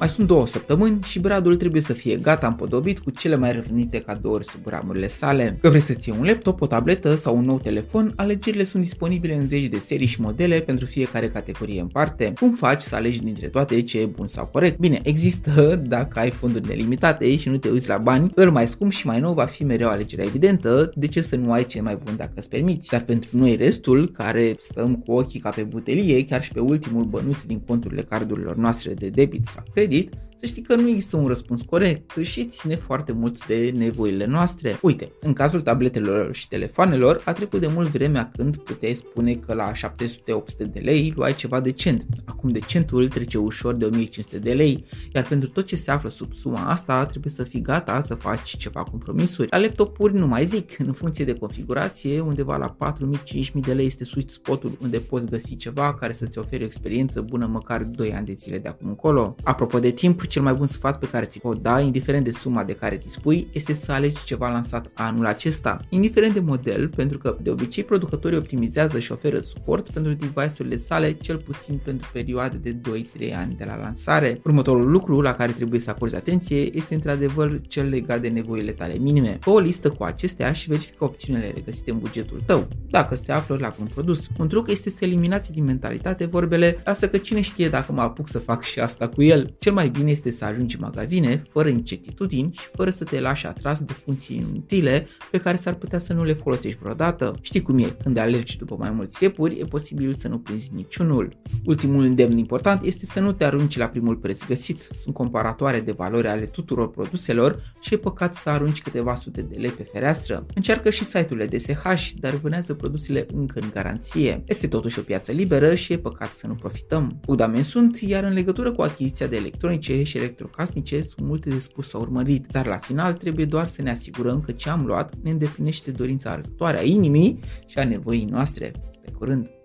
Mai sunt două săptămâni și Bradul trebuie să fie gata împodobit cu cele mai răvnite cadouri sub ramurile sale. Că vrei să-ți iei un laptop, o tabletă sau un nou telefon, alegerile sunt disponibile în zeci de serii și modele pentru fiecare categorie în parte. Cum faci să alegi dintre toate ce e bun sau corect? Bine, există dacă ai fonduri nelimitate și nu te uiți la bani, îl mai scump și mai nou va fi mereu alegerea evidentă, de ce să nu ai cel mai bun dacă îți permiți. Dar pentru noi restul, care stăm cu ochii ca pe butelie, chiar și pe ultimul bănuț din conturile cardurilor noastre de debit sau credit, kredit să știi că nu există un răspuns corect și ține foarte mult de nevoile noastre. Uite, în cazul tabletelor și telefoanelor, a trecut de mult vremea când puteai spune că la 700-800 de lei luai ceva decent. Acum decentul trece ușor de 1500 de lei, iar pentru tot ce se află sub suma asta trebuie să fii gata să faci ceva compromisuri. La laptopuri nu mai zic, în funcție de configurație, undeva la 4000-5000 de lei este sweet spotul unde poți găsi ceva care să-ți ofere o experiență bună măcar 2 ani de zile de acum încolo. Apropo de timp, cel mai bun sfat pe care ți pot da, indiferent de suma de care dispui, este să alegi ceva lansat anul acesta, indiferent de model, pentru că de obicei producătorii optimizează și oferă suport pentru device-urile sale cel puțin pentru perioade de 2-3 ani de la lansare. Următorul lucru la care trebuie să acorzi atenție este într-adevăr cel legat de nevoile tale minime. Fă o listă cu acestea și verifică opțiunile regăsite în bugetul tău, dacă se află la un produs. Un truc este să eliminați din mentalitate vorbele, lasă că cine știe dacă mă apuc să fac și asta cu el. Cel mai bine este să ajungi în magazine fără incertitudini și fără să te lași atras de funcții inutile pe care s-ar putea să nu le folosești vreodată. Știi cum e, când alergi după mai mulți iepuri, e posibil să nu prinzi niciunul. Ultimul îndemn important este să nu te arunci la primul preț găsit. Sunt comparatoare de valori ale tuturor produselor și e păcat să arunci câteva sute de lei pe fereastră. Încearcă și site-urile DSH, dar vânează produsele încă în garanție. Este totuși o piață liberă și e păcat să nu profităm. Bogdamen sunt, iar în legătură cu achiziția de electronice și electrocasnice sunt multe de spus sau urmărit, dar la final trebuie doar să ne asigurăm că ce am luat ne îndeplinește dorința arzătoare a inimii și a nevoii noastre. Pe curând!